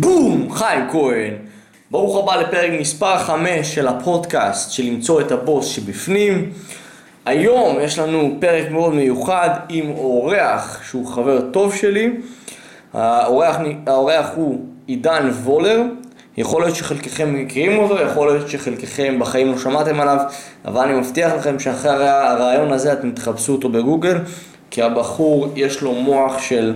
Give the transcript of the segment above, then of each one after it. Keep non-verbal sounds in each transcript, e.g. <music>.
בום! חיים כהן. ברוך הבא לפרק מספר 5 של הפודקאסט של למצוא את הבוס שבפנים. היום יש לנו פרק מאוד מיוחד עם אורח שהוא חבר טוב שלי. האורח, האורח הוא עידן וולר. יכול להיות שחלקכם מכירים אותו, יכול להיות שחלקכם בחיים לא שמעתם עליו, אבל אני מבטיח לכם שאחרי הרעיון הזה אתם תחפשו אותו בגוגל, כי הבחור יש לו מוח של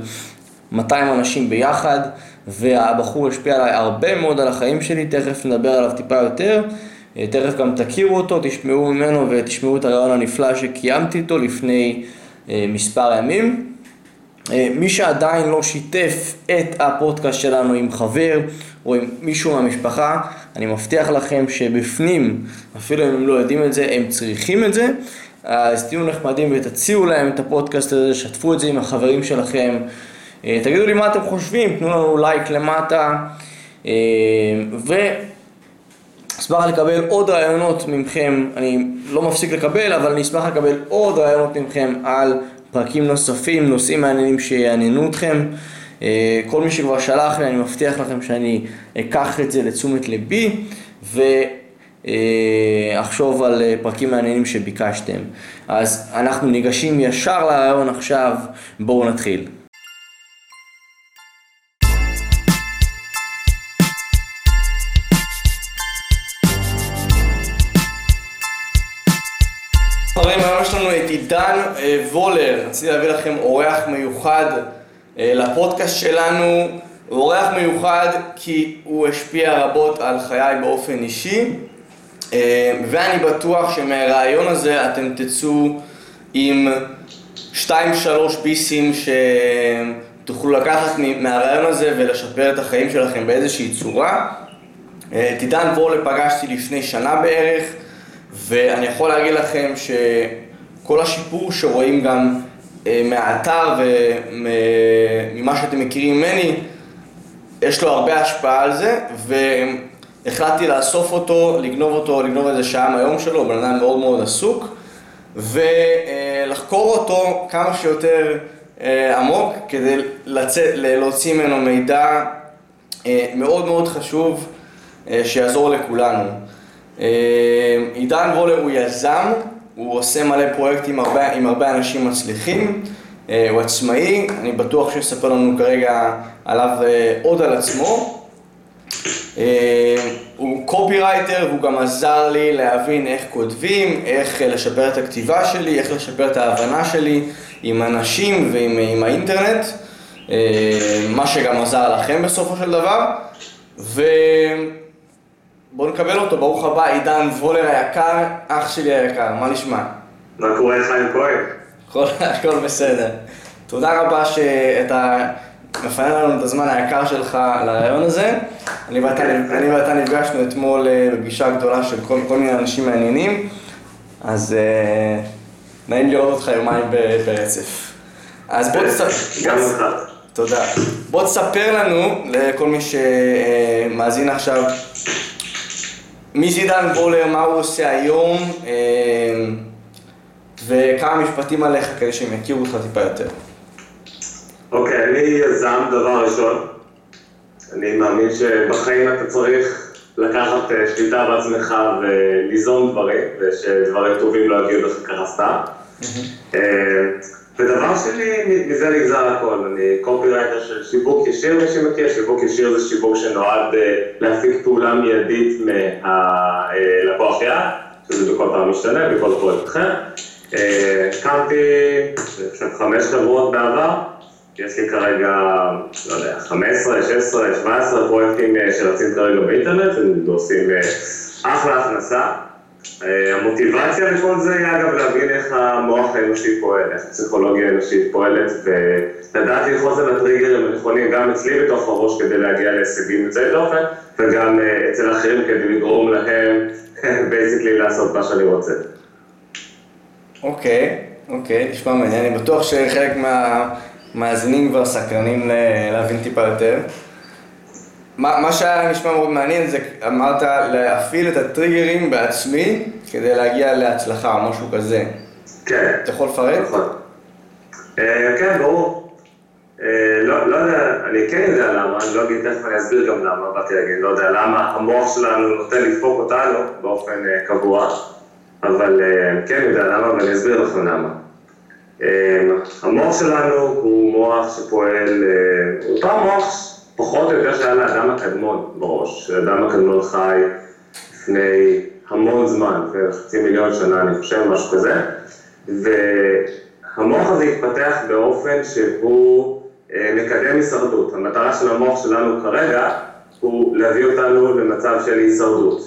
200 אנשים ביחד, והבחור השפיע עליי הרבה מאוד על החיים שלי, תכף נדבר עליו טיפה יותר, תכף גם תכירו אותו, תשמעו ממנו ותשמעו את הרעיון הנפלא שקיימתי איתו לפני אה, מספר ימים. אה, מי שעדיין לא שיתף את הפודקאסט שלנו עם חבר או עם מישהו מהמשפחה, אני מבטיח לכם שבפנים, אפילו אם הם לא יודעים את זה, הם צריכים את זה. אז תהיו נחמדים ותציעו להם את הפודקאסט הזה, שתפו את זה עם החברים שלכם. אה, תגידו לי מה אתם חושבים, תנו לנו לייק למטה. אה, אשמח לקבל עוד רעיונות מכם, אני לא מפסיק לקבל, אבל אני אשמח לקבל עוד רעיונות מכם על פרקים נוספים, נושאים מעניינים שיעניינו אתכם. אה, כל מי שכבר שלח לי, אני מבטיח לכם שאני אקח את זה לתשומת ליבי ואחשוב על פרקים מעניינים שביקשתם. אז אנחנו ניגשים ישר לרעיון עכשיו, בואו נתחיל. עידן אה, וולר, רציתי להביא לכם אורח מיוחד אה, לפודקאסט שלנו, אורח מיוחד כי הוא השפיע רבות על חיי באופן אישי אה, ואני בטוח שמהרעיון הזה אתם תצאו עם 2-3 ביסים שתוכלו לקחת מהרעיון הזה ולשפר את החיים שלכם באיזושהי צורה. את עידן וולר פגשתי לפני שנה בערך ואני יכול להגיד לכם שכל השיפור שרואים גם אה, מהאתר וממה שאתם מכירים ממני, יש לו הרבה השפעה על זה, והחלטתי לאסוף אותו, לגנוב אותו, לגנוב איזה שעה מהיום שלו, בן אדם מאוד מאוד עסוק, ולחקור אותו כמה שיותר אה, עמוק כדי לצאת, להוציא ממנו מידע אה, מאוד מאוד חשוב שיעזור לכולנו. עידן וולר הוא יזם, הוא עושה מלא פרויקטים עם הרבה, עם הרבה אנשים מצליחים, אה, הוא עצמאי, אני בטוח שהוא יספר לנו כרגע עליו אה, עוד על עצמו. הוא קופירייטר והוא גם עזר לי להבין איך כותבים, איך לשפר את הכתיבה שלי, איך לשפר את ההבנה שלי עם אנשים ועם האינטרנט, מה שגם עזר לכם בסופו של דבר. ו... בואו נקבל אותו, ברוך הבא, עידן וולר היקר, אח שלי היקר, מה נשמע? מה קורה חיים כהן? הכל בסדר. תודה רבה שאתה מפנה לנו את הזמן היקר שלך לרעיון הזה. אני ואתה נפגשנו אתמול אה, בפגישה גדולה של כל, כל מיני אנשים מעניינים, אז uh, נעים לראות אותך יומיים ברצף. אז בוא תספר... גם אותך. תודה. בוא תספר לנו, לכל מי שמאזין עכשיו, מי זה עידן וולר, מה הוא עושה היום, אמ, וכמה משפטים עליך כדי שהם יכירו אותך טיפה יותר. אוקיי, okay, אני יזם דבר ראשון. אני מאמין שבחיים אתה צריך לקחת אה, שליטה בעצמך וליזום דברים, ושדברים טובים לא יגיעו לך ככה סתם. ודבר שני, מזה נגזר הכל, אני קופירייטר של שיווק ישיר, מי שמכיר, שיווק ישיר זה שיווק שנועד אה, להפיק פעולה מיידית מהלקוח יעד, שזה בכל פעם משתנה, בכל פרויקט אחר. אה, הקמתי, חושב, חמש חברות בעבר, יש לי כרגע, לא יודע, 15, 16, 17 פרויקטים אה, שרצים כרגע באינטרנט, ועושים אחלה הכנסה. אה, המוטיבציה לכל זה היא אגב להבין איך המוח האנושי פועל, איך הפסיכולוגיה האנושית פועלת ולדעת ללחוץ על הטריגרים הנכונים גם אצלי בתוך הראש כדי להגיע להישגים יוצאי דופן וגם אה, אצל אחרים כדי לגרום להם <laughs> basically לעשות מה שאני רוצה. אוקיי, אוקיי, נשמע מעניין, אני בטוח שחלק מהמאזינים כבר סקרנים להבין טיפה יותר. מה, מה שהיה נשמע מאוד מעניין זה, אמרת להפעיל את הטריגרים בעצמי כדי להגיע להצלחה או משהו כזה. כן. אתה יכול לפרט? נכון. אה, כן, ברור. אה, לא, לא יודע, אני כן יודע למה, אני לא אגיד, תכף אני אסביר גם למה, באתי להגיד, לא יודע למה המוח שלנו נוטה לדפוק אותנו באופן uh, קבוע, אבל uh, כן יודע למה, ואני אסביר לכם למה. Uh, המוח שלנו הוא מוח שפועל, uh, אותו מוח פחות או יותר שהיה לאדם הקדמון בראש, האדם הקדמון חי לפני המון זמן, חצי מיליון שנה, אני חושב, משהו כזה, והמוח הזה התפתח באופן שהוא אה, מקדם הישרדות. המטרה של המוח שלנו כרגע הוא להביא אותנו למצב של הישרדות.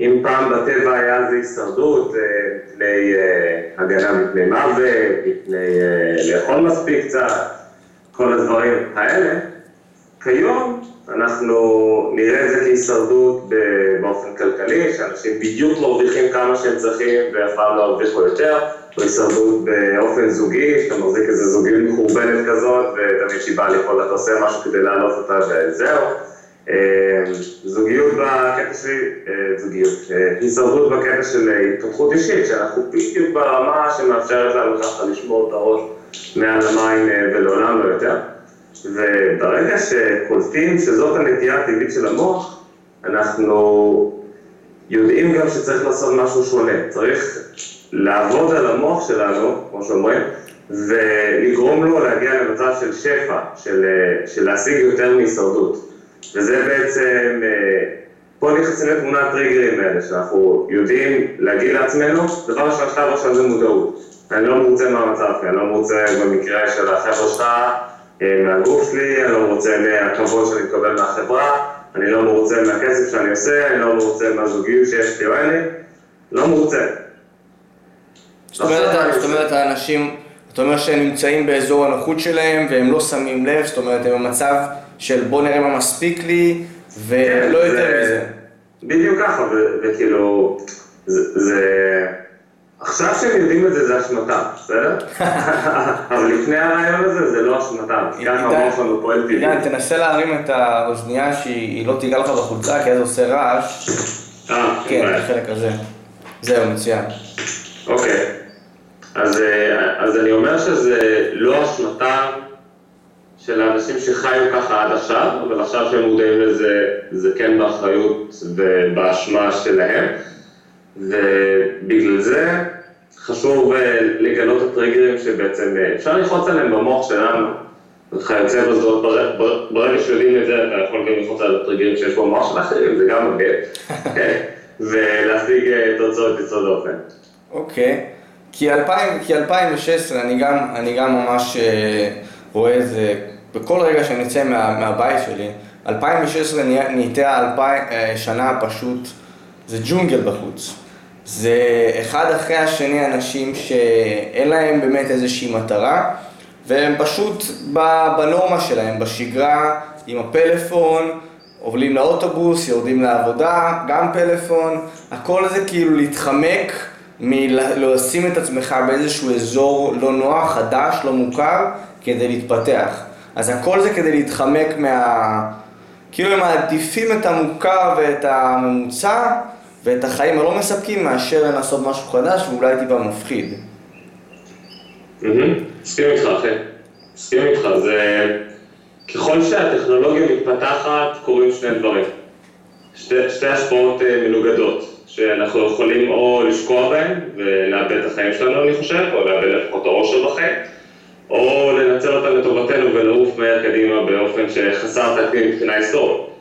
אם פעם בטבע היה זה הישרדות, אה, מפני אה, הגנה מפני מוות, מפני לאכול מספיק קצת, כל הדברים האלה, כיום אנחנו נראה את זה כהישרדות באופן כלכלי, שאנשים בדיוק מרוויחים כמה שהם צריכים ואף פעם לא הרוויחו יותר, או הישרדות באופן זוגי, שאתה מחזיק איזה זוגיות מחורבנת כזאת, ותמיד שהיא באה לפעול, אתה עושה משהו כדי להעלות אותה וזהו. אה, זוגיות בקטע של, אה, זוגיות, אה, הישרדות בקטע של התפתחות אישית, שאנחנו בדיוק ברמה שמאפשרת לנו ככה לשמור את הראש מעל המים ולעולם לא יותר. וברגע שקולטים שזאת הנטייה הטבעית של המוח, אנחנו יודעים גם שצריך לעשות משהו שונה. צריך לעבוד על המוח שלנו, כמו שאומרים, ולגרום לו להגיע למצב של שפע, של, של להשיג יותר מהישרדות. וזה בעצם, פה נכנסים לתמונת טריגרים האלה, שאנחנו יודעים להגיד לעצמנו, דבר ראשון, שלב ראשון זה מודעות. אני לא מרוצה מהמצב, כי אני לא מרוצה במקרה של החבר'ה שלך, אה, מהגוף שלי, אני לא מרוצה מהכבוד שאני מקבל מהחברה, אני לא מרוצה מהכסף שאני עושה, אני לא מרוצה מהזוגיות שיש לי או אין לי, לא מרוצה. זאת אומרת, האנשים, אתה אומר שהם נמצאים באזור הנוחות שלהם והם לא שמים לב, זאת אומרת, הם במצב של בוא נראה מה מספיק לי, ולא כן, יותר מזה. בדיוק ככה, וכאילו, זה... עכשיו שהם יודעים את זה, זה אשמתם, בסדר? <laughs> אבל לפני הרעיון הזה, זה לא אשמתם. ככה המוח שלנו פועל טבעי. עידן, תנסה להרים את האוזנייה שהיא לא תיגע לך בחולצה, כי אז עושה רעש. אה, כן, החלק הזה. זהו, מצוין. אוקיי. אז, אה, אז אני אומר שזה לא אשמתם של האנשים שחיו ככה עד עכשיו, אבל עכשיו שהם מודעים לזה, זה כן באחריות ובאשמה שלהם. ובגלל זה חשוב אה, לגלות את הטריגרים שבעצם אה, אפשר ללחוץ עליהם במוח שלנו וכיוצא בזאת, ברגע שיודעים את זה אתה יכול גם ללחוץ על הטריגרים שיש במוח של אחרים, זה גם מגן, <laughs> כן? ולהשיג אה, תוצאות יוצאות דופן. אוקיי, כי 2016 אני גם, אני גם ממש רואה את זה בכל רגע שאני יוצא מה, מהבית שלי, 2016 נהייתה שנה פשוט, זה ג'ונגל בחוץ. זה אחד אחרי השני אנשים שאין להם באמת איזושהי מטרה והם פשוט בנורמה שלהם, בשגרה, עם הפלאפון, עובלים לאוטובוס, יורדים לעבודה, גם פלאפון, הכל זה כאילו להתחמק מלשים את עצמך באיזשהו אזור לא נוח, חדש, לא מוכר, כדי להתפתח. אז הכל זה כדי להתחמק מה... כאילו הם מעדיפים את המוכר ואת הממוצע ואת החיים הלא מספקים מאשר לנסות משהו חדש ואולי טיפה מפחיד. מסכים איתך אחי, מסכים איתך, זה... ככל שהטכנולוגיה מתפתחת קורים שני דברים, שתי, שתי השפעות אה, מנוגדות, שאנחנו יכולים או לשקוע בהן ולאבד את החיים שלנו אני חושב, או לאבד לפחות האושר בחיים, או לנצל אותן לטובתנו ולעוף מהר קדימה באופן שחסר תקדים מבחינה היסטורית.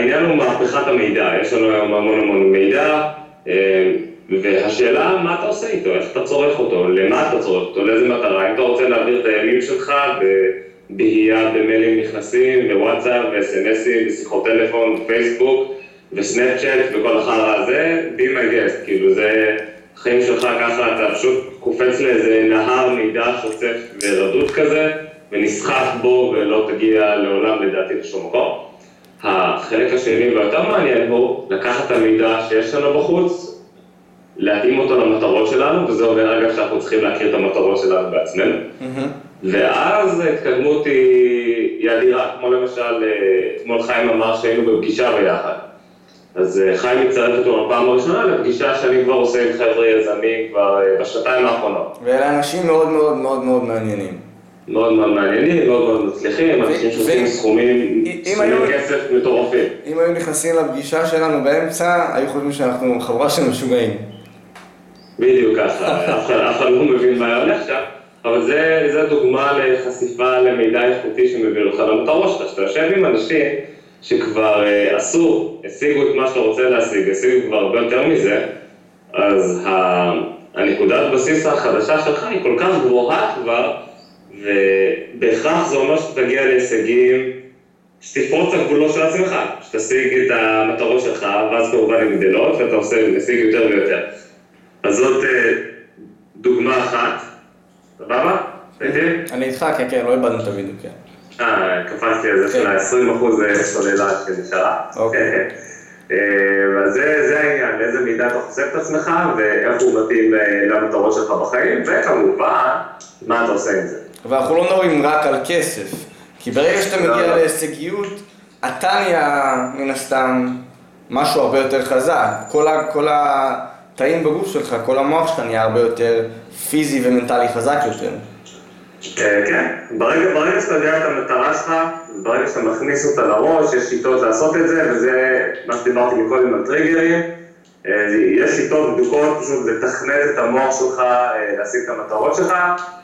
העניין הוא מהפכת המידע, יש לנו היום המון המון מידע, אה, והשאלה מה אתה עושה איתו, איך אתה צורך אותו, למה אתה צורך אותו, לאיזה מטרה, אם אתה רוצה להעביר את הימים שלך בבהייה במיילים נכנסים, בוואטסאפ, וסמסים, בשיחות טלפון, בפייסבוק, וסנאפצ'אט וכל החרא הזה, be my guest, כאילו זה חיים שלך ככה, אתה פשוט קופץ לאיזה נהר מידע שוצף ורדוד כזה, ונסחף בו ולא תגיע לעולם לדעתי לשום מקום. החלק השני והיותר מעניין הוא לקחת את המידע שיש לנו בחוץ, להתאים אותו למטרות שלנו, וזה אומר אגב שאנחנו צריכים להכיר את המטרות שלנו בעצמנו. ואז ההתקדמות היא, היא אדירה, כמו למשל, אה, אתמול חיים אמר שהיינו בפגישה ביחד. אז אה, חיים מצטרף אותו בפעם הראשונה לפגישה שאני כבר עושה עם חבר'ה יזמים כבר אה, בשנתיים האחרונות. ואלה אנשים מאוד מאוד מאוד מאוד מעניינים. מאוד מאוד מעניינים, מאוד מאוד מצליחים, אנשים שעושים סכומים, סכומי כסף מטורפים. אם היו נכנסים לפגישה שלנו באמצע, היו חושבים שאנחנו חברה של משוגעים. בדיוק ככה, אף אחד לא מבין מה הולך שם, אבל זה דוגמה לחשיפה למידע איכותי שמביא לך למטרות שלך, שאתה יושב עם אנשים שכבר עשו, השיגו את מה שאתה רוצה להשיג, השיגו כבר הרבה יותר מזה, אז הנקודת בסיס החדשה שלך היא כל כך גבוהה כבר, ובהכרח זה אומר שתגיע להישגים, שתפרוץ הגבולות של עצמך, שתשיג את המטרות שלך, ואז כמובן הן גדלות, ואתה עושה, משיג יותר ויותר. אז זאת דוגמה אחת, סבבה? אני איתך, כן, כן, לא איבדנו את הווידאו, כן. אה, קפצתי על זה של ה-20% סוללה שנשארה. אוקיי. אז זה העניין, באיזה מידה אתה חושף את עצמך, ואיך הוא מתאים למטרות שלך בחיים, וכמובן, מה אתה עושה עם זה. אבל אנחנו לא מדברים רק על כסף, כי ברגע שאתה מגיע להישגיות, אתה נהיה מן הסתם משהו הרבה יותר חזק. כל התאים בגוף שלך, כל המוח שלך נהיה הרבה יותר פיזי ומנטלי חזק יותר. כן, ברגע שאתה יודע את המטרה שלך, ברגע שאתה מכניס אותה לראש, יש שיטות לעשות את זה, וזה מה שדיברתי מקודם על טריגרים. יש שיטות בדוקות, פשוט לתכנת את המוח שלך, להשיג את המטרות שלך,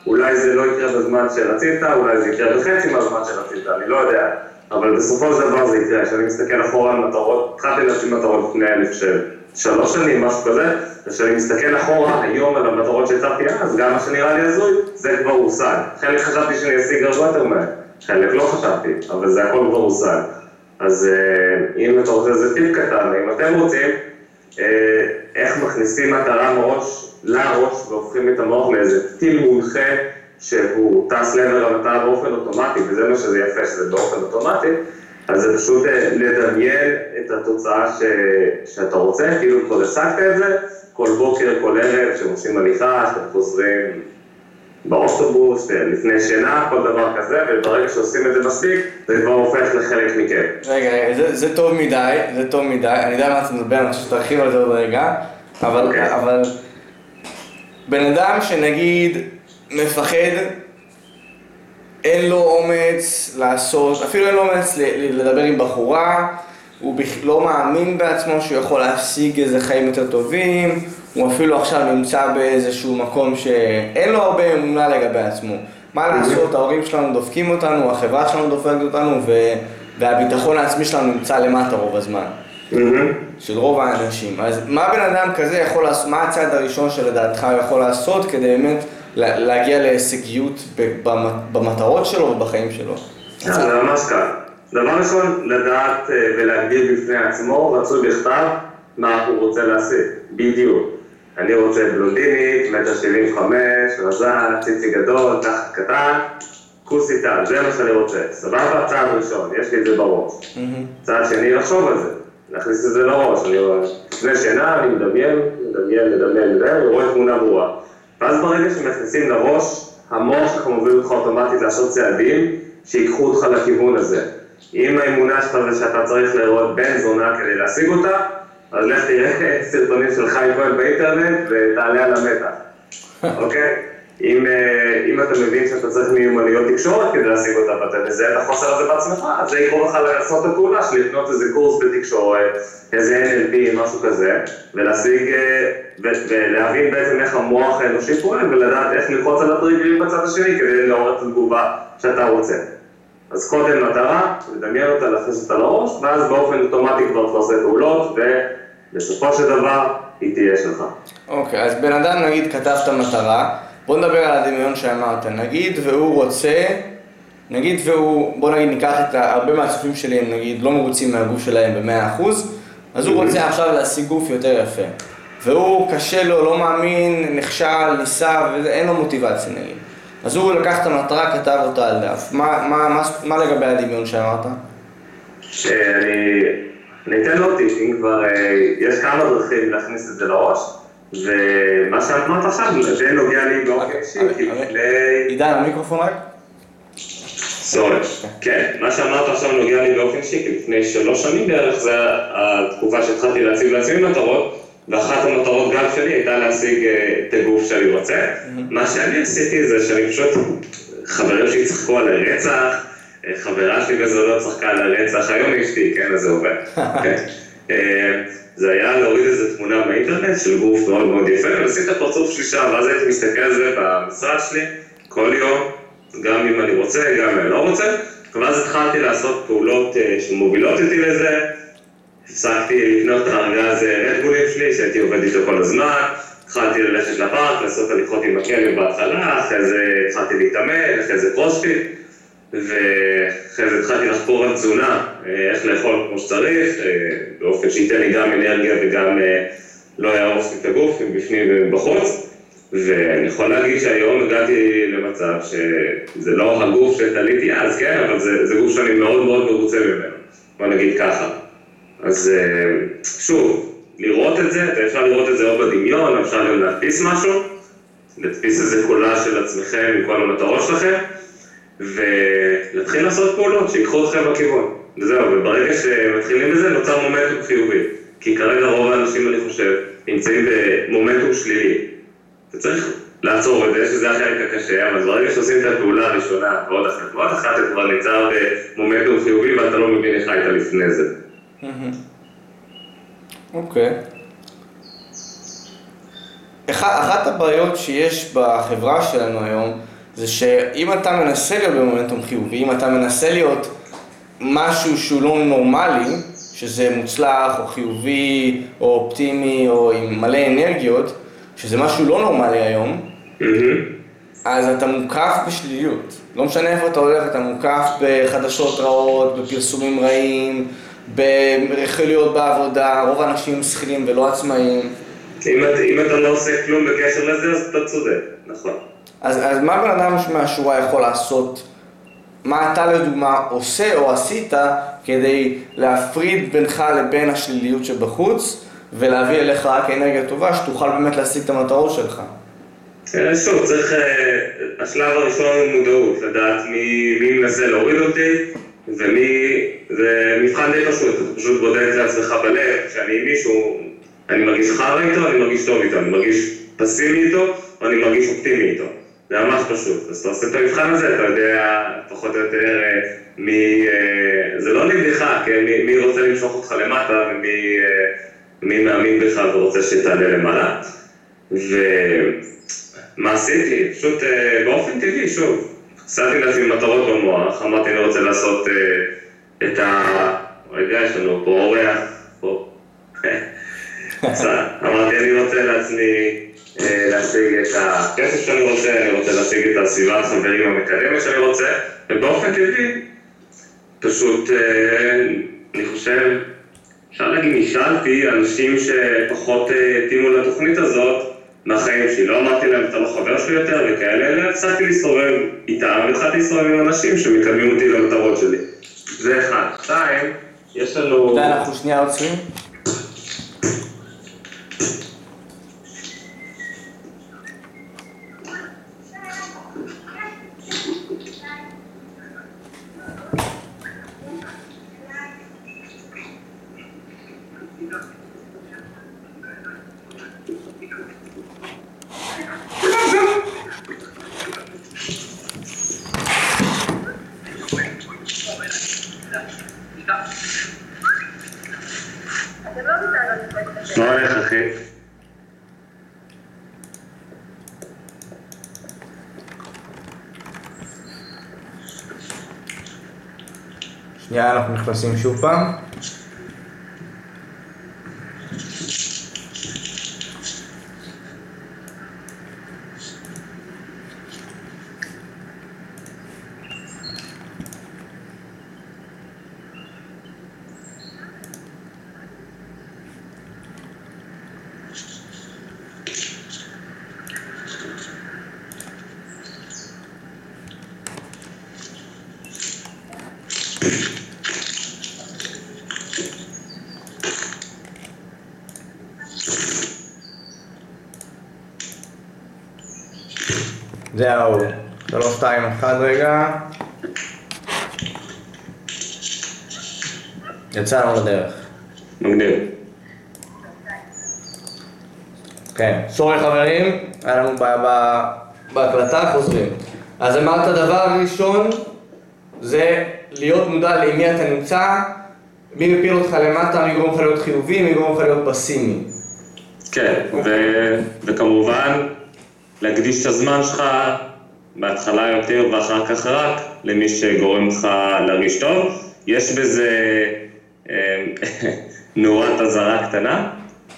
אולי זה לא יקרה בזמן שרצית, אולי זה יקרה בחצי מהזמן שרצית, אני לא יודע, אבל בסופו של דבר זה יקרה, כשאני מסתכל אחורה על מטרות, התחלתי להשיג מטרות לפני אלף של שלוש שנים, משהו כזה, וכשאני מסתכל אחורה היום על המטרות שהצבתי אז, גם מה שנראה לי הזוי, זה כבר הושג. חלק חשבתי שאני אשיג הרבה יותר מהר, חלק לא חשבתי, אבל זה הכל כבר הושג. אז אם אתה רוצה איזה טיפ קטן, אם אתם רוצים, איך מכניסים מטרה מראש לראש והופכים את המוח לאיזה טיל מונחה שהוא טס לעבר המטרה באופן אוטומטי, וזה מה שזה יפה, שזה באופן אוטומטי, אז זה פשוט לדמיין את התוצאה ש... שאתה רוצה, כאילו כבר השגת את זה, כל בוקר, כל ערב, כשהם עושים הליכה, שאתם חוזרים באוטובוס, לפני שינה, כל דבר כזה, וברגע שעושים את זה מספיק, זה כבר הופך לחלק מכם. רגע, רגע, זה, זה טוב מדי, זה טוב מדי, אני יודע מה אתה מדבר, אני חושב שתרחיב על זה עוד רגע, אבל, okay. אבל בן אדם שנגיד מפחד, אין לו אומץ לעשות, אפילו אין לו אומץ לדבר עם בחורה, הוא לא מאמין בעצמו שהוא יכול להשיג איזה חיים יותר טובים, הוא אפילו עכשיו נמצא באיזשהו מקום שאין לו הרבה אמונה לגבי עצמו. מה לעשות, ההורים שלנו דופקים אותנו, החברה שלנו דופקת אותנו, והביטחון העצמי שלנו נמצא למטה רוב הזמן. של רוב האנשים. אז מה בן אדם כזה יכול לעשות, מה הצעד הראשון שלדעתך הוא יכול לעשות כדי באמת להגיע להישגיות במטרות שלו ובחיים שלו? זה ממש קל. דבר ראשון, לדעת ולהגדיר בפני עצמו, רצוי בכתב, מה הוא רוצה להשיג, בדיוק. אני רוצה בלונדינית, מטר שבעים וחמש, רזה, ציצי גדול, תחת קטן, כוס איתה, זה מה שאני רוצה. סבבה? צעד ראשון, יש לי את זה בראש. צעד שני, לחשוב על זה, להכניס את זה לראש. אני לפני שינה, אני מדמיין, מדמיין, מדמיין, מדמיין, ורואה תמונה ברורה. ואז ברגע שמכניסים לראש, המוח שלך מוביל אותך אוטומטית לעשות צעדים שיקחו אותך לכיוון הזה. אם האמונה שלך זה שאתה צריך לראות בן זונה כדי להשיג אותה, אז לך תראה <laughs> סרטונים של חיים כהן באינטרנט ותעלה על המתח, <laughs> אוקיי? אם, אם אתה מבין שאתה צריך מיומנויות תקשורת כדי להשיג אותה ואתה מזהה את החוסר הזה בעצמך, אז זה יקרוא לך לעשות את הפעולה של לקנות איזה קורס בתקשורת, איזה NLP, משהו כזה, ולהשיג, ולהבין בעצם איך המוח האנושי פועל ולדעת איך ללחוץ על הטריגרים בצד השני כדי לעורר את התגובה שאתה רוצה. אז קודם מטרה, לדמיין אותה, להכניס אותה לראש, ואז באופן אוטומטי כבר אתה עושה פעולות, ובסופו של דבר היא תהיה שלך. אוקיי, אז בן אדם נגיד כתב את המטרה, בוא נדבר על הדמיון שאמרת, נגיד והוא רוצה, נגיד והוא, בוא נגיד ניקח את הרבה מהצופים שלי, הם נגיד לא מרוצים מהגוף שלהם במאה אחוז, אז הוא רוצה עכשיו להשיג גוף יותר יפה. והוא קשה לו, לא מאמין, נכשל, ניסה, ואין לו מוטיבציה נגיד. אז הוא לקח את המטרה, כתב אותה על דף. מה, מה, מה, מה לגבי הדמיון שאמרת? שאני אני אתן לו טיפ, אם כבר יש כמה דרכים להכניס את זה לראש, ומה שאמרת עכשיו, זה נוגע לי באופן אישי, כי לפני... עידן, המיקרופון רק? סורי, כן, מה שאמרת עכשיו נוגע לי באופן אישי, כי לפני שלוש שנים בערך, זה התקופה שהתחלתי להציב לעצמי מטרות, ואחת המטרות גם שלי הייתה להשיג את הגוף שאני רוצה. מה שאני עשיתי זה שאני פשוט חברים שלי צחקו על הרצח, חברה שלי בזולות צחקה על הרצח, היום אשתי, כן, אז זה עובד. <laughs> זה היה להוריד איזה תמונה באינטרנט של גוף מאוד מאוד יפה, ולשים את הפרצוף שלי שם, ואז הייתי מסתכל על זה במשרד שלי, כל יום, גם אם אני רוצה, גם אם אני לא רוצה, ואז התחלתי לעשות פעולות שמובילות אותי לזה, הפסקתי לקנות את הארגז רדבולים שלי, שהייתי עובד איתו כל הזמן, התחלתי ללכת לפארק, לעשות הליכות עם הכלב בהתחלה, אחרי זה התחלתי להתאמן, אחרי זה קרוספיט, ואחרי זה התחלתי לחקור על תזונה, איך לאכול כמו שצריך, באופן שייתן לי גם אנרגיה וגם לא יהרוס לי את הגוף מבפנים ובחוץ. ואני יכול להגיד שהיום הגעתי למצב שזה לא הגוף שתליתי אז, כן, אבל זה, זה גוף שאני מאוד מאוד מרוצה ממנו, בוא נגיד ככה. אז שוב, לראות את זה, אפשר לראות את זה או בדמיון, אפשר גם להדפיס משהו, להדפיס איזה קולה של עצמכם עם כל המטרות שלכם, ולהתחיל לעשות פעולות שיקחו אתכם בכיוון. וזהו, וברגע שמתחילים בזה נוצר מומנטום חיובי. כי כרגע רוב האנשים, אני חושב, נמצאים במומנטום שלילי. וצריך לעצור את זה, שזה החלק הקשה, אבל ברגע שעושים את הפעולה הראשונה ועוד אחת ועוד אחת, אתה כבר נמצא במומנטום חיובי ואתה לא מבין איך היית לפני זה. אוקיי. אחת הבעיות שיש בחברה שלנו היום, זה שאם אתה מנסה להיות במומנטום חיובי, אם אתה מנסה להיות משהו שהוא לא נורמלי, שזה מוצלח או חיובי או אופטימי או עם מלא אנרגיות, שזה משהו לא נורמלי היום, אז אתה מוקף בשליליות. לא משנה איפה אתה הולך, אתה מוקף בחדשות רעות, בפרסומים רעים, ברכילויות בעבודה, רוב האנשים שכילים ולא עצמאים. אם, אם אתה לא עושה כלום בקשר לזה, אז אתה צודק, נכון. אז, אז מה בן אדם מהשורה יכול לעשות? מה אתה לדוגמה עושה או עשית כדי להפריד בינך לבין השליליות שבחוץ ולהביא אליך רק אנרגיה טובה שתוכל באמת להשיג את המטרות שלך? שוב, צריך, השלב הראשון הוא מודעות, לדעת מי, מי מנסה להוריד אותי ומי, זה מבחן די פשוט, אתה פשוט בודק לעצמך בלב, שאני עם מישהו, אני מרגיש חרא איתו, אני מרגיש טוב איתו, אני מרגיש פסימי איתו, או אני מרגיש אופטימי איתו. זה ממש פשוט. אז אתה עושה את המבחן הזה, אתה יודע פחות או יותר מי, זה לא נגדך, כן? מי, מי רוצה למשוך אותך למטה ומי מי מאמין בך ורוצה שתעלה למעלה. ומה עשיתי? פשוט באופן טבעי, שוב, שמתי לעצמי מטרות במוח, אמרתי אני רוצה לעשות את ה... רגע, יש לנו פה אורח, פה. <laughs> אמרתי אני רוצה לעצמי להשיג את הכסף שאני רוצה, אני רוצה להשיג את הסביבה החברים המקדמת שאני רוצה, ובאופן טבעי, פשוט, אני חושב, אפשר להגיד, נשאלתי אנשים שפחות התאימו לתוכנית הזאת מהחיים שלי. לא אמרתי להם, אתה לא חבר שלי יותר וכאלה, אלא הפסקתי להסתובב איתם, והתחלתי להסתובב עם אנשים שמקדמים אותי למטרות שלי. זה אחד. שתיים, יש לנו... מתי אנחנו שנייה עוצרים? מה הולך, אחי? שנייה, אנחנו נכנסים שוב פעם. זהו, שלוש, שתיים, אחד רגע. יצאנו לדרך. מגניב. כן. סורי חברים, היה לנו בעיה בהקלטה, חוזרים. אז אמרת, הדבר הראשון זה להיות מודע למי אתה נמצא, מי מפיל אותך למטה, מי גורם לך להיות חיובי, מי גורם לך להיות פסימי. כן, וכמובן, להקדיש את הזמן שלך בהתחלה יותר ואחר כך רק למי שגורם לך להרגיש טוב. יש בזה אה, <laughs> נורת אזהרה קטנה,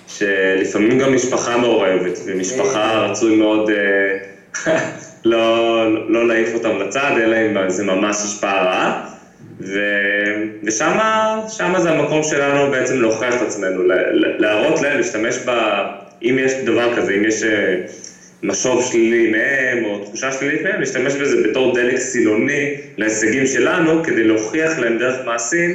שלפעמים גם משפחה מעורבת, ומשפחה רצוי מאוד אה, <laughs> לא, לא להעיף אותם לצד, אלא אם זה ממש השפעה רעה. ו- ושם זה המקום שלנו בעצם להוכיח את עצמנו, להראות להם, להשתמש ב... אם יש דבר כזה, אם יש אה, משוב שלילי מהם או תחושה שלילית מהם, להשתמש בזה בתור דלק סילוני להישגים שלנו, כדי להוכיח להם דרך מעשים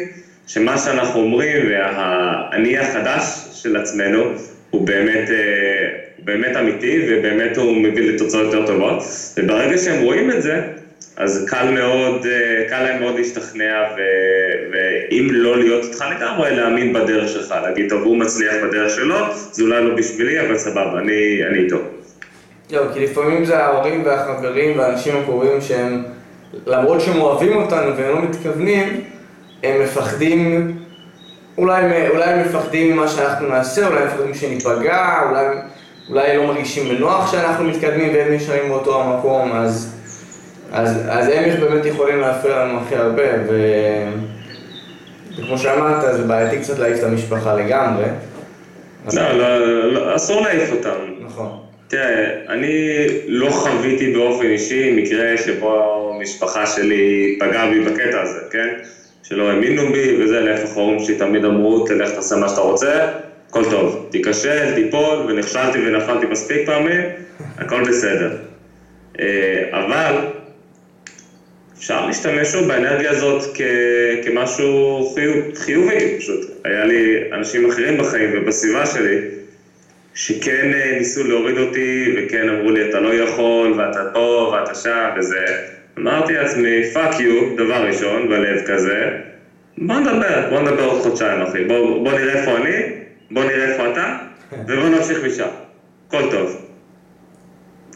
שמה שאנחנו אומרים והאני החדש של עצמנו הוא באמת, אה, באמת אמיתי ובאמת הוא מביא לתוצאות יותר טובות. וברגע שהם רואים את זה, אז קל מאוד, אה, קל להם מאוד להשתכנע, ו, ואם לא להיות איתך לגמרי, להאמין בדרך שלך, להגיד, טוב, הוא מצליח בדרך שלו, זה אולי לא בשבילי, אבל סבבה, אני, אני איתו. זהו, כי לפעמים זה ההורים והחברים והאנשים הקרובים שהם, למרות שהם אוהבים אותנו והם לא מתכוונים, הם מפחדים, אולי, אולי הם מפחדים ממה שאנחנו נעשה, אולי הם מפחדים שניפגע, אולי, אולי לא מרגישים בנוח שאנחנו מתקדמים והם נשארים באותו המקום, אז, אז, אז הם באמת יכולים להפריע לנו הכי הרבה, ו... וכמו שאמרת, זה בעייתי קצת להעיף את המשפחה לגמרי. לא, לא, לא, אסור להעיף אותם. נכון. תראה, אני לא חוויתי באופן אישי מקרה שבו המשפחה שלי פגעה בי בקטע הזה, כן? שלא האמינו בי וזה, להפך ההורים שלי תמיד אמרו, תלך תעשה מה שאתה רוצה, הכל טוב. תיכשל, תיפול, ונכשלתי ונפלתי מספיק פעמים, הכל בסדר. אה, אבל אפשר להשתמש שוב באנרגיה הזאת כ- כמשהו חיוב, חיובי, פשוט. היה לי אנשים אחרים בחיים ובסביבה שלי, שכן אה, ניסו להוריד אותי, וכן אמרו לי, אתה לא יכול, ואתה פה, ואתה שם, וזה... אמרתי לעצמי, fuck you, דבר ראשון, בלב כזה, בוא נדבר, בוא נדבר עוד חודשיים, אחי. בוא, בוא נראה איפה אני, בוא נראה איפה אתה, ובוא נמשיך משם. הכל טוב.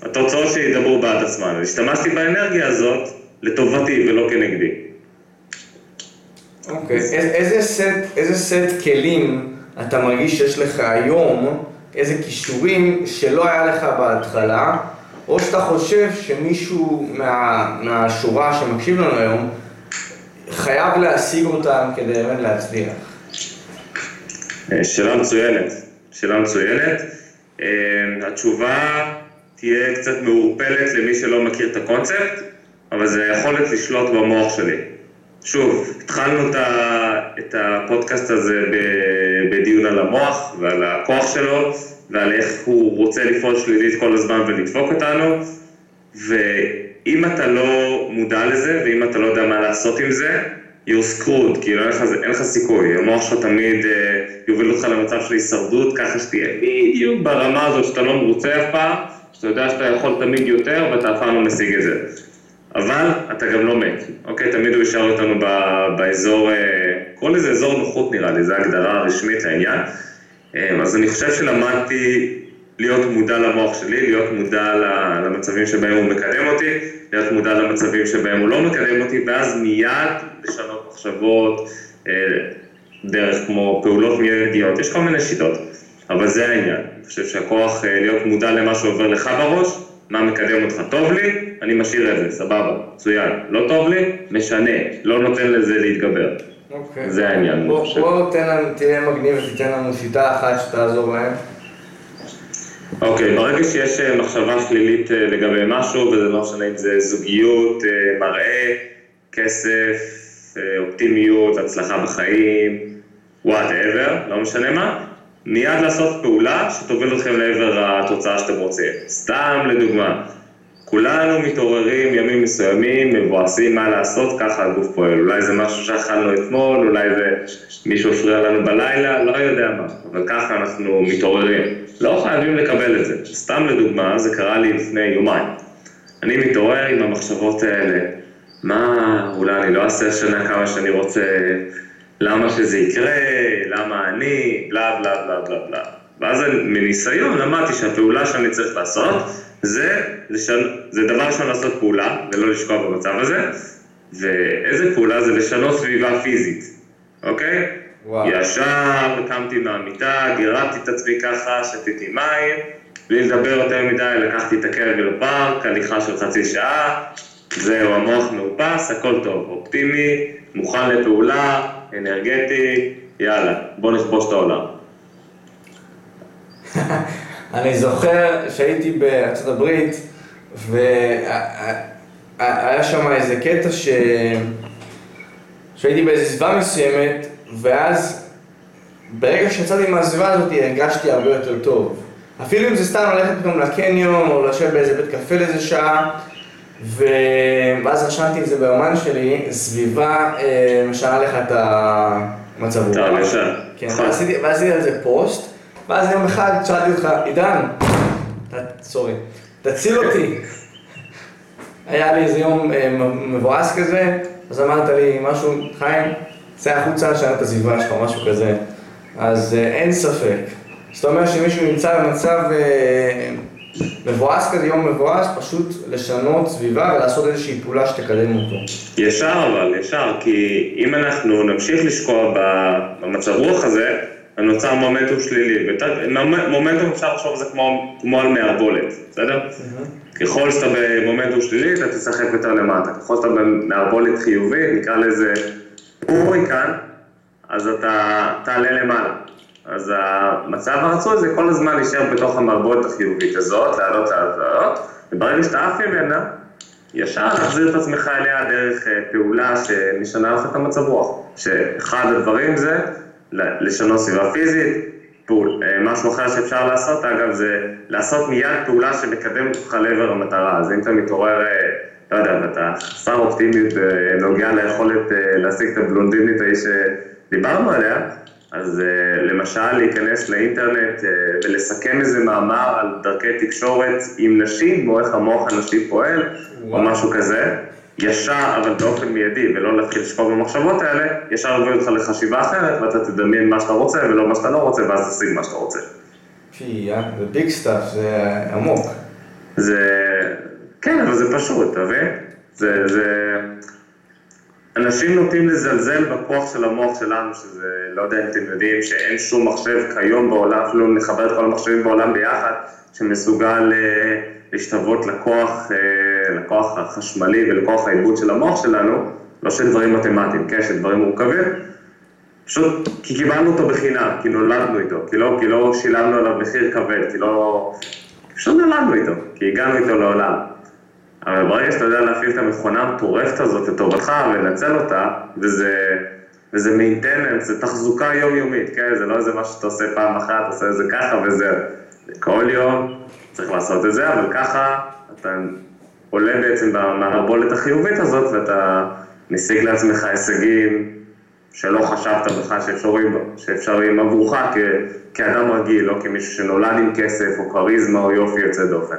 התוצאות שלי ידברו בעד עצמן. השתמשתי באנרגיה הזאת לטובתי ולא כנגדי. אוקיי, איזה- איזה סט, איזה סט כלים אתה מרגיש שיש לך היום, איזה כישורים שלא היה לך בהתחלה, או שאתה חושב שמישהו מה, מהשורה שמקשיב לנו היום חייב להשיג אותם כדי באמת להצליח? אה, שאלה מצוינת, שאלה מצוינת. אה, התשובה תהיה קצת מעורפלת למי שלא מכיר את הקונספט, אבל זה יכולת לשלוט במוח שלי. שוב, התחלנו את הפודקאסט הזה ב- בדיון על המוח ועל הכוח שלו ועל איך הוא רוצה לפעול שלילית כל הזמן ולדפוק אותנו ואם אתה לא מודע לזה ואם אתה לא יודע מה לעשות עם זה, you're screwed, כאילו אין לך, אין לך סיכוי, המוח שלך תמיד אה, יוביל אותך למצב של הישרדות, ככה שתהיה בדיוק ברמה הזאת שאתה לא מרוצה אף פעם, שאתה יודע שאתה יכול תמיד יותר ואתה אף פעם לא משיג את זה. אבל אתה גם לא מת, אוקיי? תמיד הוא יישאר אותנו ב- באזור, אה, קורא לזה אזור נוחות נראה לי, זו ההגדרה הרשמית לעניין. אה, אז אני חושב שלמדתי להיות מודע למוח שלי, להיות מודע למצבים שבהם הוא מקדם אותי, להיות מודע למצבים שבהם הוא לא מקדם אותי, ואז מיד לשנות מחשבות, אה, דרך כמו פעולות מיידיות, יש כל מיני שיטות, אבל זה העניין. אני חושב שהכוח אה, להיות מודע למה שעובר לך בראש, מה מקדם אותך, טוב לי, אני משאיר את זה, סבבה, מצוין. לא טוב לי, משנה, לא נותן לזה להתגבר. אוקיי. זה העניין, אני בוא. בוא תן לנו, תהיה מגניב ותיתן לנו שיטה אחת שתעזור להם. אוקיי, ברגע שיש אה, מחשבה שלילית אה, לגבי משהו, וזה לא משנה אם זה זוגיות, אה, מראה, כסף, אופטימיות, הצלחה בחיים, וואטאבר, לא משנה מה, מיד לעשות פעולה שתוביל אתכם לעבר התוצאה שאתם רוצים. סתם לדוגמה, כולנו מתעוררים ימים מסוימים, מבואסים מה לעשות, ככה הגוף פועל. אולי זה משהו שאכלנו אתמול, אולי זה מישהו הפריע לנו בלילה, לא יודע מה, אבל ככה אנחנו מתעוררים. לא חייבים לקבל את זה. סתם לדוגמה, זה קרה לי לפני יומיים. אני מתעורר עם המחשבות האלה, מה, אולי אני לא אעשה השנה כמה שאני רוצה, למה שזה יקרה, למה אני, בלה בלה בלה בלה בלה. ואז מניסיון למדתי שהפעולה שאני צריך לעשות זה, לשנ... זה דבר ראשון לעשות פעולה, ולא לשקוע במצב הזה, ואיזה פעולה זה לשנות סביבה פיזית, אוקיי? וואו. ישר קמתי מהמיטה, גירדתי את עצמי ככה, שתיתי מים, בלי לדבר יותר מדי, לקחתי את הכלב לפארק, הליכה של חצי שעה, זהו, המוח מאופס, הכל טוב, אופטימי, מוכן לפעולה, אנרגטי, יאללה, בוא נכבוש את העולם. <laughs> אני זוכר שהייתי בארצות הברית, והיה שם איזה קטע ש... שהייתי באיזו סביבה מסוימת, ואז ברגע שיצאתי מהסביבה הזאת הרגשתי הרבה יותר טוב. אפילו אם זה סתם ללכת פתאום לקניון, או לשבת באיזה בית קפה לאיזה שעה, ו... ואז רשמתי את זה ביומן שלי, סביבה אה, משנה לך את המצב רוח. כן, ועשיתי על זה פוסט, ואז יום אחד שאלתי אותך, עידן, סורי, תציל אותי. היה לי איזה יום אה, מבואס כזה, אז אמרת לי משהו, חיים, צא החוצה, שאל את הסביבה שלך, משהו כזה. אז אה, אין ספק. זאת אומרת שמישהו נמצא במצב אה, מבואס כזה, יום מבואס, פשוט לשנות סביבה ולעשות איזושהי פעולה שתקדם אותו. ישר אבל, ישר, כי אם אנחנו נמשיך לשקוע במצב רוח הזה, נוצר מומנטום שלילי. מומנטום אפשר לחשוב על זה כמו, כמו על מערבולת, בסדר? ככל שאתה במומנטום שלילי, אתה תסחף יותר למטה. ככל שאתה במערבולת חיובית, נקרא לזה הוריקן, אז אתה תעלה למעלה. אז המצב הרצוי זה כל הזמן להישאר בתוך המערבולת החיובית הזאת, לעלות, לעלות, לעלות, וברגע שאתה עף ממנה, ישר להחזיר את עצמך אליה דרך אה, פעולה שמשנה לך את המצב רוח. שאחד הדברים זה לשנות סביבה פיזית, פעול, אה, משהו אחר שאפשר לעשות, אגב, זה לעשות מיד פעולה שמקדמת אותך לעבר המטרה. אז אם אתה מתעורר, אה, לא יודע, ואתה חסר אופטימיות בנוגע ליכולת להשיג את הבלונדינית ההיא שדיברנו עליה, אז למשל להיכנס לאינטרנט ולסכם איזה מאמר על דרכי תקשורת עם נשים, או איך המוח הנשי פועל, וואו. או משהו כזה, ישר, אבל באופן מיידי, ולא להתחיל לשפור במחשבות האלה, ישר יביא אותך לחשיבה אחרת, ואתה תדמיין מה שאתה רוצה ולא מה שאתה לא רוצה, ואז תשיג מה שאתה רוצה. זה big stuff, זה עמוק. זה, כן, אבל זה פשוט, אתה מבין? זה, זה... אנשים נוטים לזלזל בכוח של המוח שלנו, שזה, לא יודע אם אתם יודעים, שאין שום מחשב כיום בעולם, אפילו נחבר את כל המחשבים בעולם ביחד, שמסוגל אה, להשתוות לכוח, אה, לכוח החשמלי ולכוח העיבוד של המוח שלנו, לא של דברים מתמטיים, כן, של דברים מורכבים, פשוט כי קיבלנו אותו בחינם, כי נולדנו איתו, כי לא, כי לא שילמנו עליו מחיר כבד, כי לא... פשוט נולדנו איתו, כי הגענו איתו לעולם. אבל ברגע שאתה יודע להפעיל את המכונה המטורפת הזאת לטובתך ולנצל אותה, וזה, וזה maintenance, זה תחזוקה יומיומית, כן? זה לא איזה משהו שאתה עושה פעם אחת, עושה את זה ככה וזה. כל יום צריך לעשות את זה, אבל ככה אתה עולה בעצם מהמערבולת החיובית הזאת ואתה משיג לעצמך הישגים שלא חשבת בכלל שאפשרים, שאפשרים עבורך כ, כאדם רגיל, לא כמישהו שנולד עם כסף או כריזמה או יופי יוצא דופן.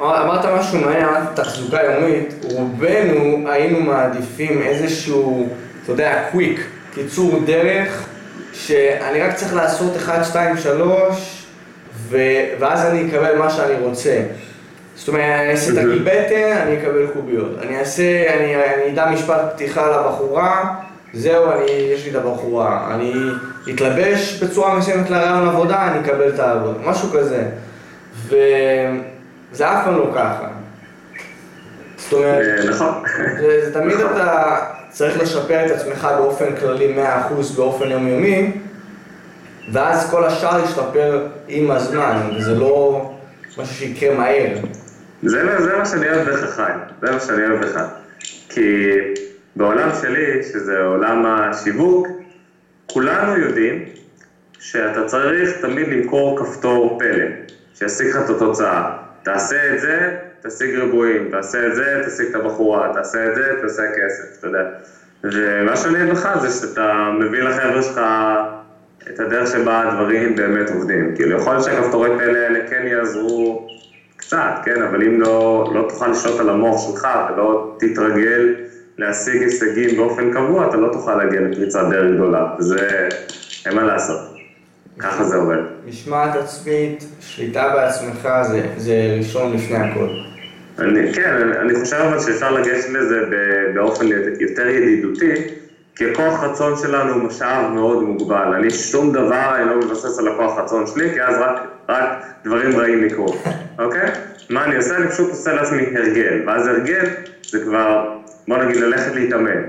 אמרת משהו מעניין, תחזוקה יומית, רובנו היינו מעדיפים איזשהו, אתה יודע, קוויק, קיצור דרך, שאני רק צריך לעשות 1, 2, 3, ו... ואז אני אקבל מה שאני רוצה. זאת אומרת, אני אעשה את הגיל בטן, אני אקבל קוביות. אני אעשה, אני, אני אדע משפט פתיחה לבחורה, זהו, אני, יש לי את הבחורה. אני אתלבש בצורה מסוימת לרעיון עבודה, אני אקבל את העבודה. משהו כזה. ו... זה אף פעם לא ככה. זאת אומרת, אה, נכון. זה תמיד אתה צריך לשפר את עצמך באופן כללי 100% באופן יומיומי, ואז כל השאר ישתפר עם הזמן, וזה לא משהו שיקרה מהר. זה, זה מה שאני אוהב בך, חיים, זה מה שאני אוהב בך. כי בעולם שלי, שזה עולם השיווק, כולנו יודעים שאתה צריך תמיד למכור כפתור פלא, שישיג לך את התוצאה. תעשה את זה, תשיג ריבועים, תעשה את זה, תשיג את הבחורה, תעשה את זה, תעשה כסף, אתה יודע. ומה שאני אגיד לך זה שאתה מביא לחבר'ה שלך את הדרך שבה הדברים באמת עובדים. כאילו, יכול להיות שהכפתורי פלא האלה כן יעזרו קצת, כן, אבל אם לא, לא תוכל לשלוט על המוח שלך ולא תתרגל להשיג הישגים באופן קבוע, אתה לא תוכל להגיע לפריצת דרך גדולה, וזה, אין מה לעשות. ככה זה עובד. משמעת עצמית, שליטה בעצמך, זה, זה ראשון לפני הכל. אני, כן, אני חושב אבל שאפשר לגשת לזה באופן יותר ידידותי, כי הכוח רצון שלנו הוא משאב מאוד מוגבל. אני שום דבר אינו מבסס על הכוח רצון שלי, כי אז רק, רק דברים רעים יקרו, אוקיי? מה אני עושה? אני פשוט עושה לעצמי הרגל, ואז הרגל זה כבר, בוא נגיד, ללכת להתאמן.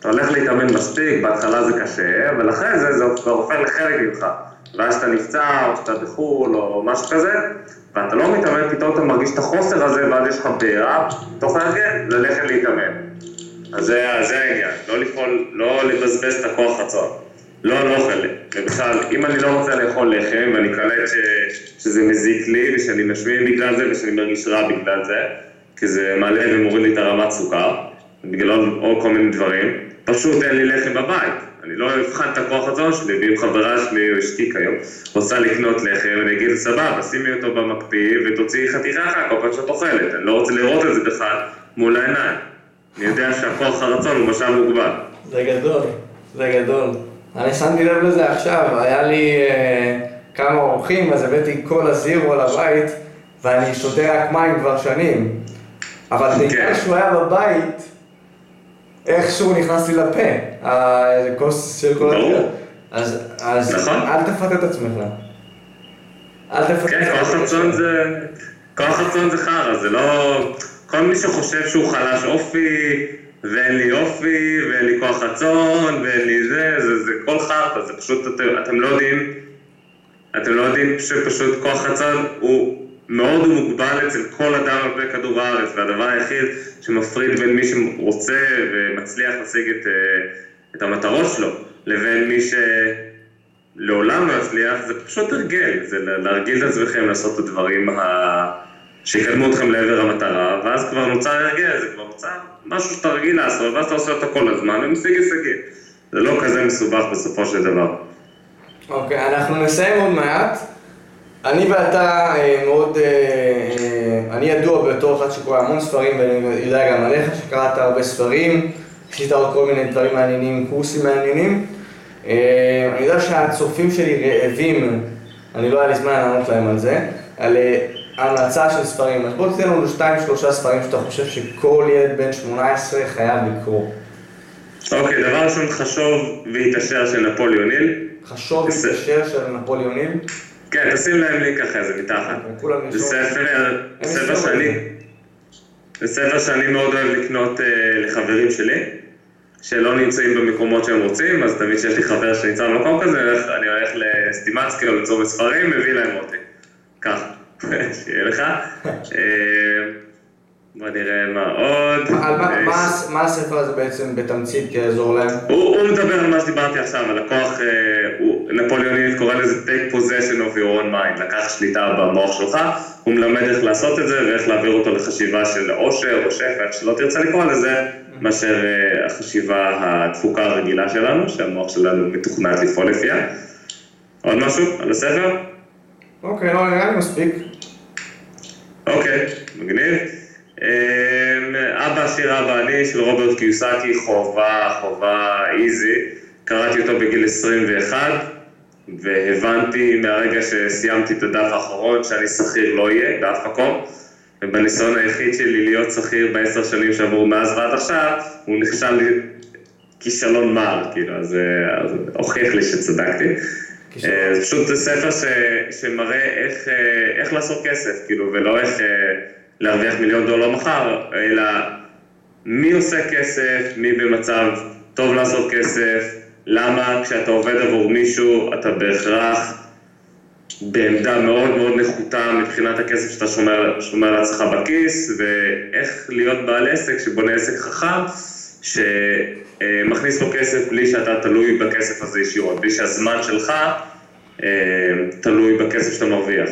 אתה הולך להתאמן מספיק, בהתחלה זה קשה, אבל אחרי זה זה כבר הופך לחלק ממך. ואז שאתה נפצע, או שאתה בחו"ל, או משהו כזה, ואתה לא מתאמן, פתאום אתה מרגיש את החוסר הזה, ואז יש לך בעירה, תוך ההרגל, ללכת להתאמן. אז זה, העניין, לא לפעול, לא לבזבז את הכוח רצון. לא, לא אוכל. ובכלל, אם אני לא רוצה לאכול לחם, ואני קלט ש, שזה מזיק לי, ושאני משמין בגלל זה, ושאני מרגיש רע בגלל זה, כי זה מעלה ומוריד לי את הרמת סוכר, בגלל עוד כל מיני דברים, פשוט אין לי לחם בבית. אני לא אבחן את הכוח רצון שלי, ואם חברה שלי או אשתי כיום רוצה לקנות לחם, אני אגיד, סבבה, שימי אותו במקפיא ותוציאי חתיכה אחת כל פעם שאת אוכלת. אני לא רוצה לראות את זה בכלל מול העיניים. אני יודע שהכוח הרצון הוא משאב מוגבל. זה גדול, זה גדול. אני שמתי לב לזה עכשיו, היה לי אה, כמה אורחים, אז הבאתי כל הזירו לבית, ואני שותה רק מים כבר שנים. אבל כן. בגלל שהוא היה בבית, איכשהו נכנס לי לפה, איזה כוס של כל הזמן. אז, אז נכון. אל תפת את עצמך. אל תפת כן, את עצמך. כן, כוח רצון זה... כוח רצון זה חרא, זה לא... כל מי שחושב שהוא חלש אופי, ואין לי אופי, ואין לי כוח רצון, ואין לי זה, זה, זה כל חרטא, זה פשוט, אתם, אתם לא יודעים, אתם לא יודעים שפשוט כוח רצון הוא מאוד מוגבל אצל כל אדם על פני כדור הארץ, והדבר היחיד שמפריד בין מי שרוצה ומצליח להשיג את, אה, את המטרות שלו, לבין מי שלעולם לא יצליח, זה פשוט הרגל, זה להרגיל את עצמכם לעשות את הדברים ה... שיקדמו אתכם לעבר המטרה, ואז כבר נוצר הרגל, זה כבר נוצר משהו שאתה רגיל לעשות, ואז אתה עושה אותו כל הזמן ומשיג הישגים. זה לא כזה מסובך בסופו של דבר. אוקיי, okay, אנחנו נסיים עוד מעט. אני ואתה אה, מאוד, אה, אה, אני ידוע בתור אחד שקורא המון ספרים ואני יודע גם עליך שקראת הרבה ספרים, עשית עוד כל מיני דברים מעניינים, קורסים מעניינים. אני יודע שהצופים שלי רעבים, אני לא היה לי זמן לענות להם על זה, על המלצה של ספרים. אז בוא תתן לנו שתיים שלושה ספרים שאתה חושב שכל ילד בן 18 חייב לקרוא. אוקיי, דבר ראשון חשוב והתעשר של נפוליאון היל. חשוב והתעשר של נפוליאון היל? כן, תשים להם לינק אחרי זה מתחת. זה ספר, ספר שאני, זה ספר שאני מאוד אוהב לקנות uh, לחברים שלי, שלא נמצאים במקומות שהם רוצים, אז תמיד שיש לי חבר שנמצא במקום כזה, אני הולך לסטימצקי או לצומת ספרים, מביא להם אותי. ככה, שיהיה לך. אה, בוא נראה מה עוד. מה הספר הזה בעצם בתמצית יעזור להם? הוא מדבר על מה שדיברתי עכשיו, על הכוח, אה, נפוליאונית קורא לזה take possession of your own mind, לקח שליטה במוח שלך, הוא מלמד איך לעשות את זה ואיך להעביר אותו לחשיבה של עושר או שפע, איך שלא תרצה לקרוא לזה, מאשר אה, החשיבה התפוקה הרגילה שלנו, שהמוח שלנו מתוכנת לפעול לפיה. עוד משהו על הספר? אוקיי, לא נראה לי מספיק. אוקיי, מגניב. אמ, אבא שיר אבא אני של רוברט קיוסקי, חובה, חובה איזי. קראתי אותו בגיל 21, והבנתי מהרגע שסיימתי את הדף האחרון שאני שכיר לא אהיה באף מקום. ובניסיון היחיד שלי להיות שכיר בעשר שנים שעברו מאז ועד עכשיו, הוא נכשל לי כישלון מר, כאילו, אז, אז הוכיח לי שצדקתי. אה, זה פשוט ספר ש, שמראה איך, אה, איך לעשות כסף, כאילו, ולא איך אה, להרוויח מיליון דולר מחר, אלא מי עושה כסף, מי במצב טוב לעשות כסף, למה כשאתה עובד עבור מישהו אתה בהכרח בעמדה מאוד מאוד נחותה מבחינת הכסף שאתה שומר, שומר לעצמך בכיס, ואיך להיות בעל עסק שבונה עסק חכם, שמכניס לו כסף בלי שאתה תלוי בכסף הזה ישירות, בלי שהזמן שלך אה, תלוי בכסף שאתה מרוויח.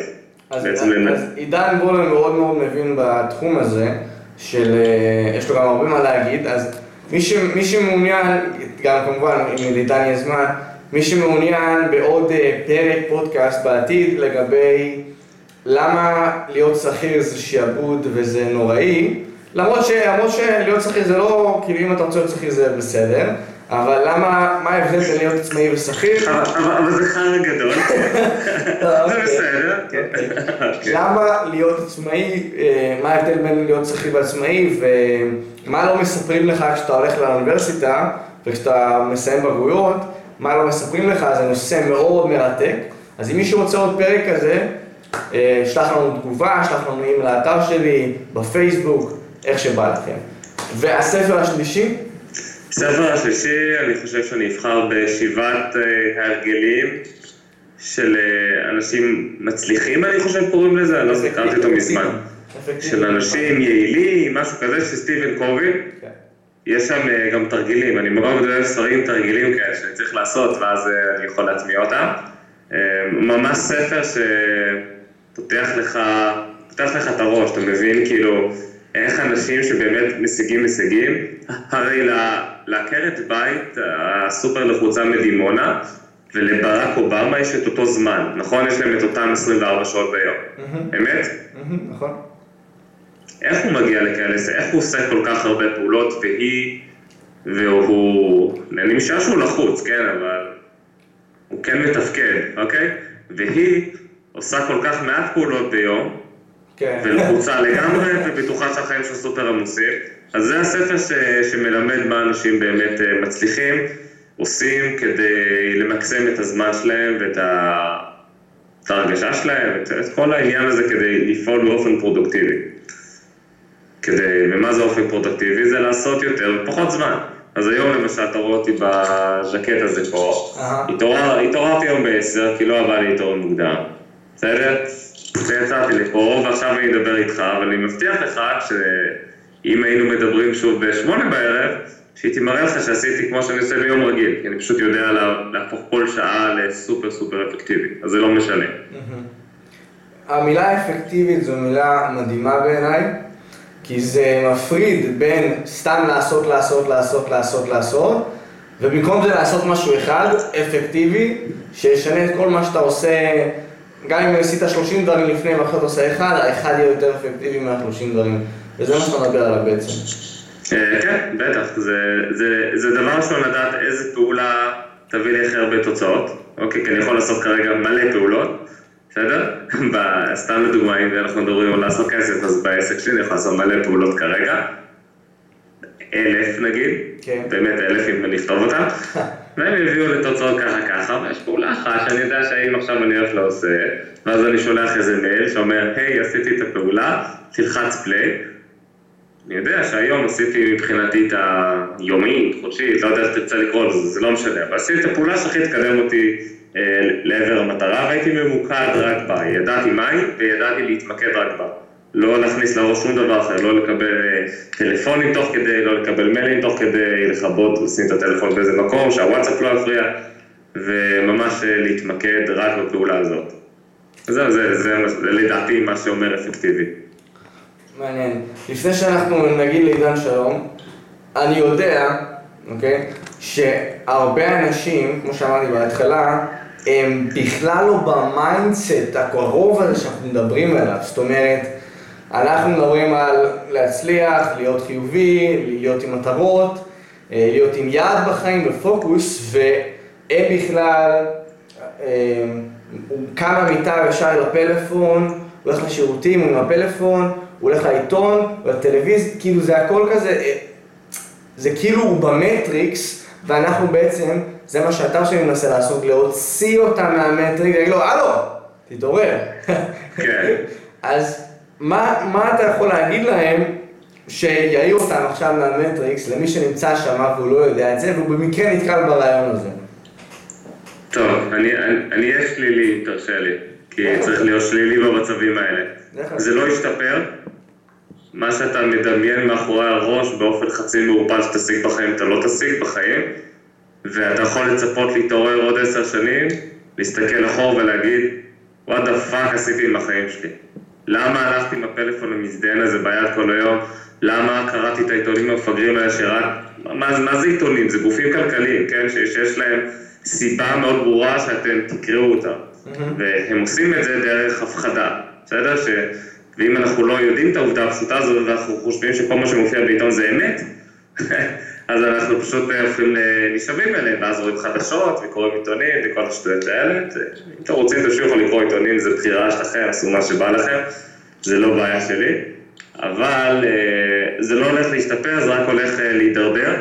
אז, אז, אז עידן בולן מאוד מאוד מבין בתחום הזה, של, אה, יש לו גם הרבה מה להגיד, אז מי, ש, מי שמעוניין, גם כמובן, אם לעידן יהיה זמן, מי שמעוניין בעוד אה, פרק פודקאסט בעתיד לגבי למה להיות שכיר זה שיעבוד וזה נוראי, למרות, שלהיות שכיר זה לא, כאילו אם אתה רוצה להיות שכיר זה בסדר, אבל למה, מה ההבדל בין להיות עצמאי ושכיר? אבל זה חרא גדול. לא, <laughs> <laughs> זה אוקיי. בסדר, כן. אוקיי. למה להיות עצמאי, אה, מה ההבדל בין להיות שכיר ועצמאי, ומה לא מספרים לך כשאתה הולך לאוניברסיטה, וכשאתה מסיים בגרויות, מה לא מספרים לך, זה נושא מאוד מרתק. אז אם מישהו רוצה עוד פרק כזה, אה, שלח לנו תגובה, שלח לנו אימייל לאתר שלי, בפייסבוק, איך שבא לכם. והספר השלישי, הספר השלישי, אני חושב שאני אבחר בשבעת אה, ההרגלים של אה, אנשים מצליחים, אני חושב קוראים לזה, אני לא זכרתי אותו מזמן. של אנשים יעילים, משהו כזה, של סטיבן קובי. כן. יש שם אה, גם תרגילים, אני מאוד אוהב ספרים תרגילים כאלה שאני צריך לעשות, ואז אני יכול להטמיע אותם. ממש ספר שפותח לך, פותח לך את הראש, אתה מבין כאילו איך אנשים שבאמת משיגים הישגים, הרי לעקרת בית הסופר לחוצה מדימונה ולברק אובמה יש את אותו זמן, נכון? יש להם את אותם 24 שעות ביום, אמת? נכון. איך הוא מגיע לכאלה, איך הוא עושה כל כך הרבה פעולות והיא, והוא, אני משער שהוא לחוץ, כן, אבל הוא כן מתפקד, אוקיי? והיא עושה כל כך מעט פעולות ביום. ולחוצה לגמרי, ובטוחה שהחיים שלה סופר עמוסים. אז זה הספר ש, שמלמד מה אנשים באמת אה, מצליחים, עושים כדי למקסם את הזמן שלהם ואת ה... את ההרגשה שלהם, את, את כל העניין הזה כדי לפעול באופן פרודוקטיבי. כדי, ומה זה אופן פרודוקטיבי? זה לעשות יותר בפחות זמן. אז היום למשל אתה רואה אותי בז'קט הזה פה, התעוררתי היום ב-10 כי לא בא לי להתעורר מוקדם, בסדר? ויצאתי לפה ועכשיו אני אדבר איתך, אבל אני מבטיח לך שאם היינו מדברים שוב בשמונה בערב, שהייתי מראה לך שעשיתי כמו שאני עושה ביום רגיל, כי אני פשוט יודע לה- להפוך כל שעה לסופר סופר אפקטיבי, אז זה לא משנה. המילה אפקטיבית זו מילה מדהימה בעיניי, כי זה מפריד בין סתם לעשות, לעשות, לעשות, לעשות, לעשות, ובמקום זה לעשות משהו אחד, אפקטיבי, שישנה את כל מה שאתה עושה, גם אם עשית 30 דברים לפני ואחרי אתה עושה אחד, האחד יהיה יותר אפקטיבי מה-30 דברים, וזה מה שאתה מדבר עליו בעצם. אה, כן, בטח, זה, דבר ראשון לדעת איזה פעולה תביא לי הכי הרבה תוצאות, אוקיי, כי אני יכול לעשות כרגע מלא פעולות, בסדר? <laughs> סתם לדוגמה, אם אנחנו מדברים על לעשות כסף, אז בעסק שלי אני יכול לעשות מלא פעולות כרגע, אלף נגיד, כן. באמת אלף אם אני אכתוב אותם, <laughs> והם יביאו לתוצאות ככה ככה, ויש פעולה אחת שאני יודע שאם עכשיו אני הולך לעושה, ואז אני שולח איזה מייל שאומר, היי, עשיתי את הפעולה, תלחץ פליי, אני יודע שהיום עשיתי מבחינתי את היומית, חודשית, לא יודע איך תרצה לקרוא לזה, זה לא משנה, אבל עשיתי את הפעולה שהכי תקדם אותי אה, לעבר המטרה, והייתי ממוקד רק בה, ידעתי מהי וידעתי להתמקד רק בה. לא להכניס לראש שום דבר אחר, לא לקבל אה, טלפונים תוך כדי, לא לקבל מיילים תוך כדי, לכבות, לשים את הטלפון באיזה מקום, שהוואטסאפ לא יפריע, וממש אה, להתמקד רק בפעולה הזאת. זהו, זה, זה, זה, לדעתי מה שאומר אפקטיבי. מעניין. לפני שאנחנו נגיד לעידן שלום, אני יודע, אוקיי, שהרבה אנשים, כמו שאמרתי בהתחלה, הם בכלל לא ב mindset הקרוב הזה שאנחנו מדברים עליו. זאת אומרת, אנחנו מדברים על להצליח, להיות חיובי, להיות עם מטרות, אה, להיות עם יעד בחיים ופוקוס, והם בכלל, אה, הוא קם מהמיטה ישר לפלאפון, הוא הולך לשירותים, הוא עם הפלאפון, הוא הולך לעיתון, לטלוויזיה, כאילו זה הכל כזה, אה, זה כאילו הוא במטריקס, ואנחנו בעצם, זה מה שאתה שלי מנסה לעשות, להוציא אותם מהמטריקס, להגיד לו, הלו, תתעורר. כן. <laughs> אז מה, מה אתה יכול להגיד להם שיעיר אותם עכשיו מהמטריקס, למי שנמצא שם והוא לא יודע את זה, והוא במקרה נתקל ברעיון הזה? טוב, אני אני- אני אהיה שלילי, תרשה לי, כי צריך להיות שלילי במצבים האלה. אגב. זה לא ישתפר, מה שאתה מדמיין מאחורי הראש באופן חצי מעורפל שתשיג בחיים, אתה לא תשיג בחיים, ואתה יכול לצפות להתעורר עוד עשר שנים, להסתכל אחור ולהגיד, what the fuck עשיתי עם החיים שלי? למה הלכתי עם הפלאפון המזדיין הזה ביד כל היום? למה קראתי את העיתונים המפגרים האלה שרק... מה, מה זה עיתונים? זה גופים כלכליים, כן? שיש, שיש להם סיבה מאוד ברורה שאתם תקראו אותם. והם עושים את זה דרך הפחדה, בסדר? ש... ואם אנחנו לא יודעים את העובדה הפשוטה הזאת ואנחנו חושבים שכל מה שמופיע בעיתון זה אמת, אז אנחנו פשוט הופכים לנשאבים אליהם, ואז רואים חדשות וקוראים עיתונים וכל השטויות האלה. אם אתם רוצים תמשיכו לקרוא עיתונים, זו בחירה שלכם, עשו מה שבא לכם, זה לא בעיה שלי. אבל זה לא הולך להשתפר, זה רק הולך להידרדר.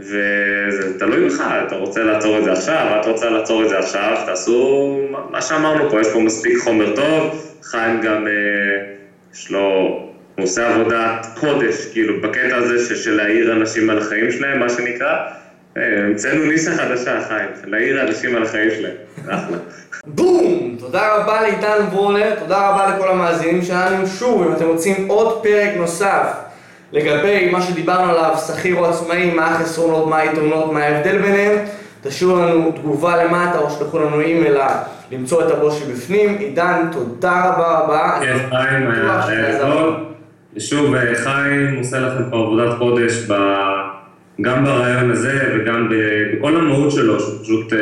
וזה תלוי בך, אתה רוצה לעצור את זה עכשיו, את רוצה לעצור את זה עכשיו, תעשו מה שאמרנו פה, יש פה מספיק חומר טוב, חיים גם, יש לו, הוא עושה עבודת קודש, כאילו, בקטע הזה של להעיר אנשים על החיים שלהם, מה שנקרא. המצאנו ניסה חדשה, חיים, להעיר אנשים על החיים שלהם, אחלה. בום! תודה רבה לעידן ברונר, תודה רבה לכל המאזינים שלנו. שוב, אם אתם רוצים עוד פרק נוסף לגבי מה שדיברנו עליו, שכיר או עצמאי, מה החסרונות, מה היתרונות, מה ההבדל ביניהם, תשאירו לנו תגובה למטה או שלחו לנו אימייל למצוא את הבוס שבפנים. עידן, תודה רבה רבה. כן, חיים, היה טוב. ושוב, חיים עושה לכם פה עבודת קודש גם ברעיון הזה וגם בכל המהות שלו, שפשוט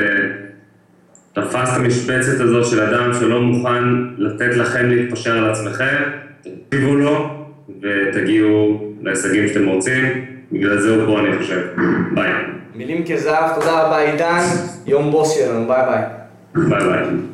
תפס את המשבצת הזאת של אדם שלא מוכן לתת לכם להתפשר על עצמכם, תקשיבו לו ותגיעו להישגים שאתם רוצים, בגלל זה הוא פה אני חושב. ביי. מילים כזהב, תודה רבה עידן, יום בוס שלנו, ביי ביי. ביי ביי.